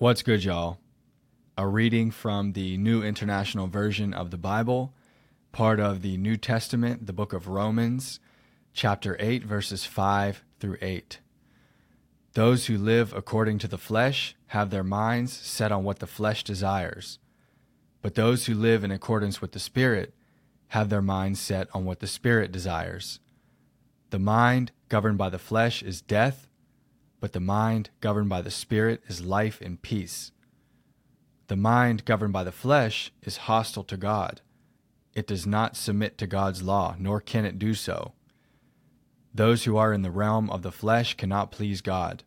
What's good, y'all? A reading from the New International Version of the Bible, part of the New Testament, the book of Romans, chapter 8, verses 5 through 8. Those who live according to the flesh have their minds set on what the flesh desires, but those who live in accordance with the Spirit have their minds set on what the Spirit desires. The mind governed by the flesh is death but the mind governed by the Spirit is life and peace. The mind governed by the flesh is hostile to God. It does not submit to God's law, nor can it do so. Those who are in the realm of the flesh cannot please God.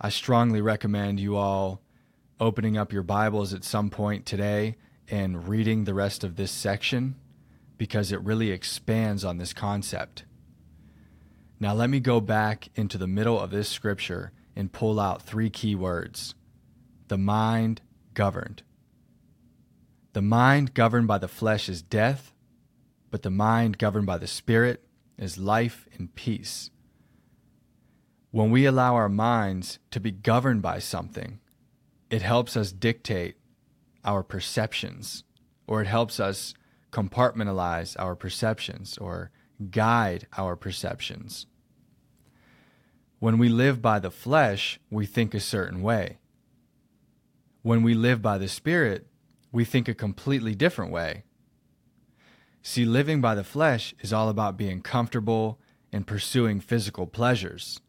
I strongly recommend you all opening up your Bibles at some point today and reading the rest of this section because it really expands on this concept. Now, let me go back into the middle of this scripture and pull out three key words the mind governed. The mind governed by the flesh is death, but the mind governed by the Spirit is life and peace. When we allow our minds to be governed by something, it helps us dictate our perceptions, or it helps us compartmentalize our perceptions, or guide our perceptions. When we live by the flesh, we think a certain way. When we live by the Spirit, we think a completely different way. See, living by the flesh is all about being comfortable and pursuing physical pleasures.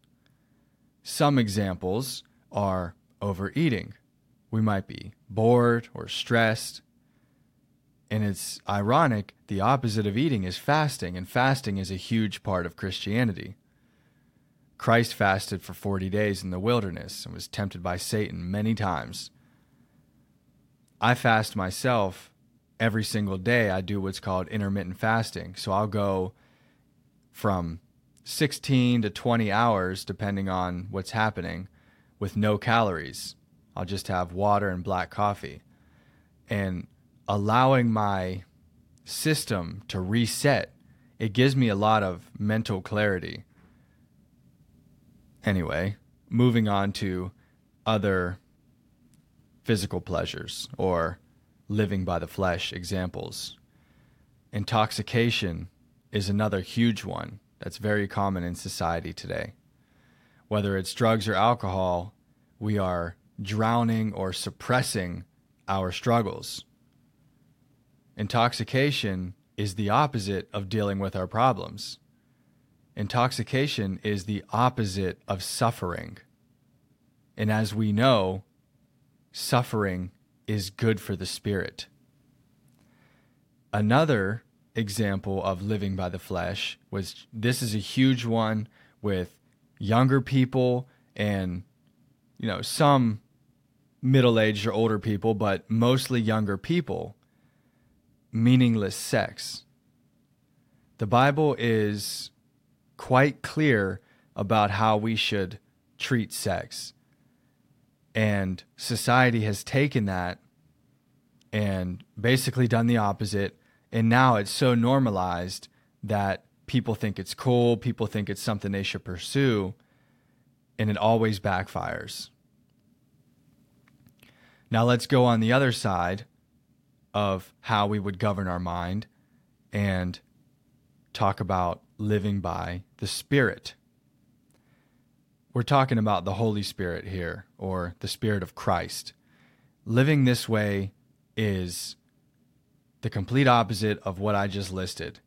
Some examples are overeating. We might be bored or stressed, and it's ironic, the opposite of eating is fasting, and fasting is a huge part of Christianity. Christ fasted for 40 days in the wilderness and was tempted by Satan many times. I fast myself every single day. I do what's called intermittent fasting. So I'll go from 16 to 20 hours, depending on what's happening, with no calories. I'll just have water and black coffee. And allowing my system to reset, it gives me a lot of mental clarity. Anyway, moving on to other physical pleasures or living by the flesh examples. Intoxication is another huge one that's very common in society today. Whether it's drugs or alcohol, we are drowning or suppressing our struggles. Intoxication is the opposite of dealing with our problems. Intoxication is the opposite of suffering. And as we know, suffering is good for the spirit. Another example of living by the flesh was this is a huge one with younger people and you know some middle-aged or older people but mostly younger people meaningless sex. The Bible is quite clear about how we should treat sex. And society has taken that and basically done the opposite. And now it's so normalized that people think it's cool, people think it's something they should pursue, and it always backfires. Now let's go on the other side of how we would govern our mind and talk about living by the Spirit. We're talking about the Holy Spirit here, or the Spirit of Christ. Living this way is the complete opposite of what I just listed.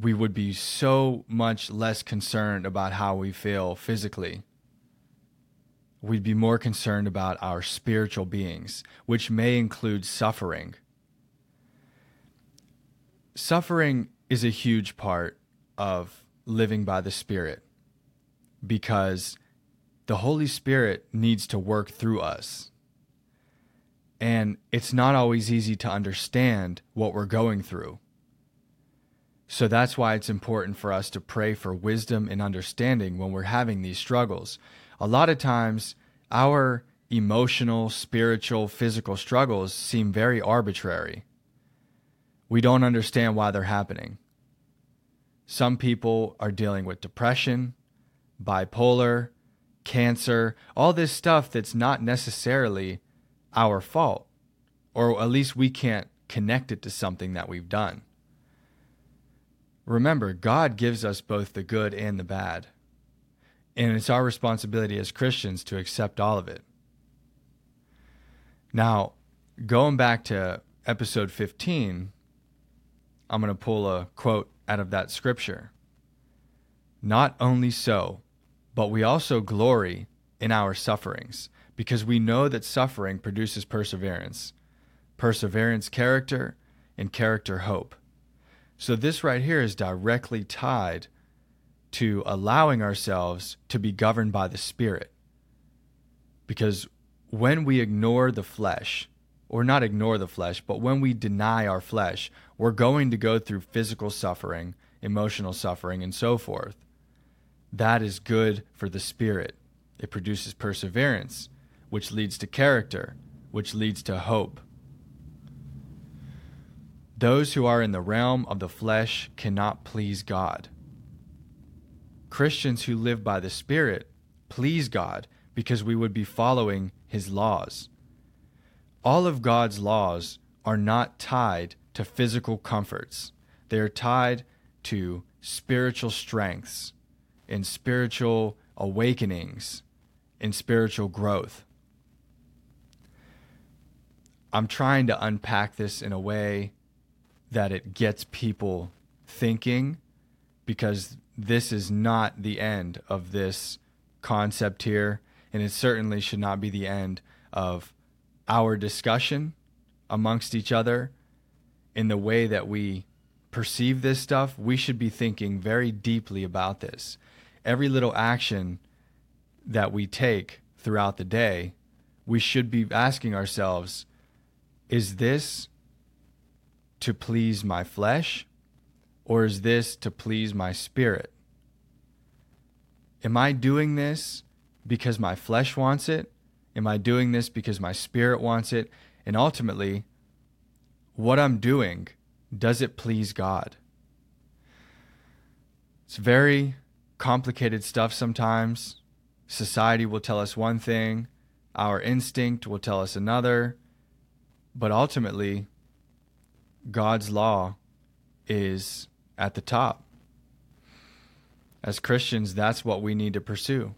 We would be so much less concerned about how we feel physically we'd be more concerned about our spiritual beings, which may include suffering. Suffering is a huge part of living by the Spirit because the Holy Spirit needs to work through us. And it's not always easy to understand what we're going through. So that's why it's important for us to pray for wisdom and understanding when we're having these struggles a lot of times our emotional, spiritual, physical struggles seem very arbitrary. We don't understand why they're happening. Some people are dealing with depression, bipolar, cancer, all this stuff that's not necessarily our fault, or at least we can't connect it to something that we've done. Remember, God gives us both the good and the bad. And it's our responsibility as Christians to accept all of it. Now, going back to episode 15, I'm going to pull a quote out of that scripture. Not only so, but we also glory in our sufferings, because we know that suffering produces perseverance, perseverance, character, and character, hope. So, this right here is directly tied to allowing ourselves to be governed by the Spirit. Because when we ignore the flesh, or not ignore the flesh, but when we deny our flesh, we're going to go through physical suffering, emotional suffering, and so forth. That is good for the spirit. It produces perseverance, which leads to character, which leads to hope. Those who are in the realm of the flesh cannot please God. Christians who live by the Spirit please God because we would be following His laws. All of God's laws are not tied to physical comforts, they are tied to spiritual strengths in spiritual awakenings, in spiritual growth. I'm trying to unpack this in a way that it gets people thinking because this is not the end of this concept here, and it certainly should not be the end of our discussion amongst each other in the way that we perceive this stuff. We should be thinking very deeply about this every little action that we take throughout the day, we should be asking ourselves is this to please my flesh or is this to please my spirit? Am I doing this because my flesh wants it? Am I doing this because my spirit wants it? And ultimately, what I'm doing, does it please God? It's very complicated stuff sometimes. Society will tell us one thing, our instinct will tell us another, but ultimately, God's law is at the top. As Christians, that's what we need to pursue.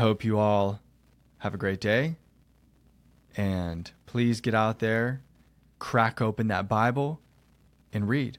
Hope you all have a great day. And please get out there, crack open that Bible, and read.